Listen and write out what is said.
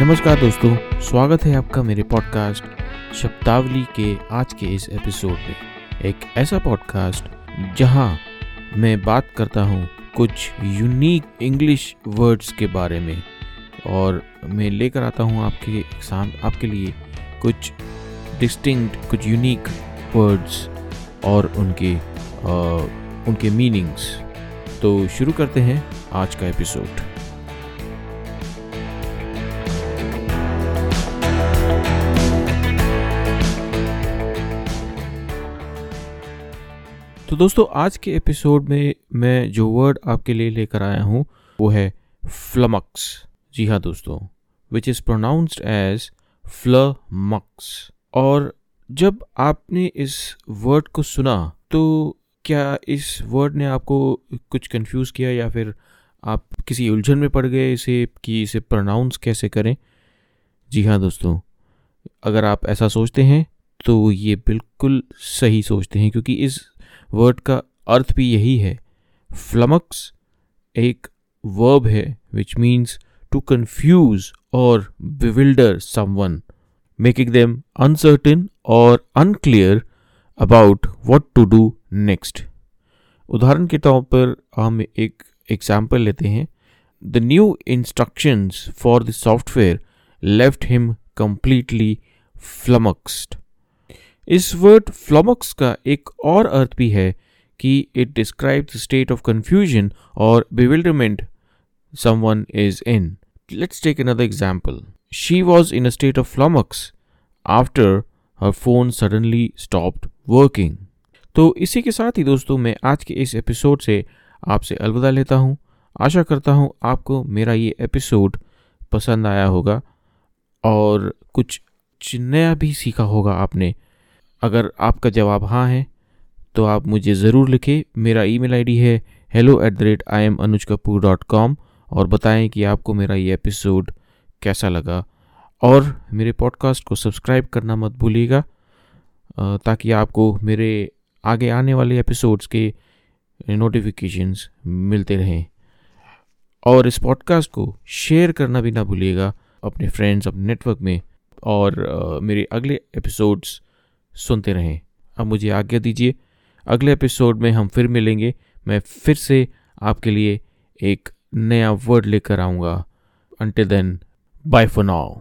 नमस्कार दोस्तों स्वागत है आपका मेरे पॉडकास्ट शब्दावली के आज के इस एपिसोड में। एक ऐसा पॉडकास्ट जहाँ मैं बात करता हूँ कुछ यूनिक इंग्लिश वर्ड्स के बारे में और मैं लेकर आता हूँ आपके साम आपके लिए कुछ डिस्टिंक्ट कुछ यूनिक वर्ड्स और उनके आ, उनके मीनिंग्स तो शुरू करते हैं आज का एपिसोड तो दोस्तों, आज के एपिसोड में मैं जो वर्ड आपके लिए लेकर आया हूँ, वो है फ्लमक्स जी हाँ दोस्तों which is pronounced as flummox और जब आपने इस वर्ड को सुना तो क्या इस वर्ड ने आपको कुछ कंफ्यूज किया या फिर आप किसी उलझन में पड़ गए इसे, कि इसे प्रोनाउंस कैसे करें? जी हाँ दोस्तों, अगर आप ऐसा सोचते हैं तो ये बिल्कुल सही सोचते हैं, क्योंकि इस वर्ड का अर्थ भी यही है। फ्लमक्स एक वर्ब है विच मीन्स टू कन्फ्यूज़ और bewilder someone making them uncertain और unclear about what to do next उदाहरण के तौर पर हम एक एग्ज़ाम्पल लेते हैं। The new instructions for the software left him completely flummoxed इस वर्ड फ्लॉमक्स का एक और अर्थ भी है कि it describe the state of confusion और bewilderment someone is in let's take another example she was in a state of flummox after her phone suddenly stopped working तो इसी के साथ ही दोस्तों, मैं आज के इस एपिसोड से आपसे अलविदा लेता हूँ। आशा करता हूँ आपको मेरा ये एपिसोड पसंद आया होगा और कुछ नया भी सीखा होगा आपने। अगर आपका जवाब हाँ है तो आप मुझे ज़रूर लिखें। मेरा ईमेल आईडी है hello at the rate I am Anuj Kapoor dot com और बताएँ कि आपको मेरा ये एपिसोड कैसा लगा। और मेरे पॉडकास्ट को सब्सक्राइब करना मत भूलिएगा ताकि आपको मेरे आगे आने वाले एपिसोड्स के नोटिफिकेशंस मिलते रहें। और इस पॉडकास्ट को शेयर करना भी ना भूलिएगा अपने फ्रेंड्स, अपने नेटवर्क में। और मेरे अगले एपिसोड्स सुनते रहें। अब मुझे आज्ञा दीजिए, अगले एपिसोड में हम फिर मिलेंगे। मैं फिर से आपके लिए एक नया वर्ड लेकर आऊँगा। Until then bye for now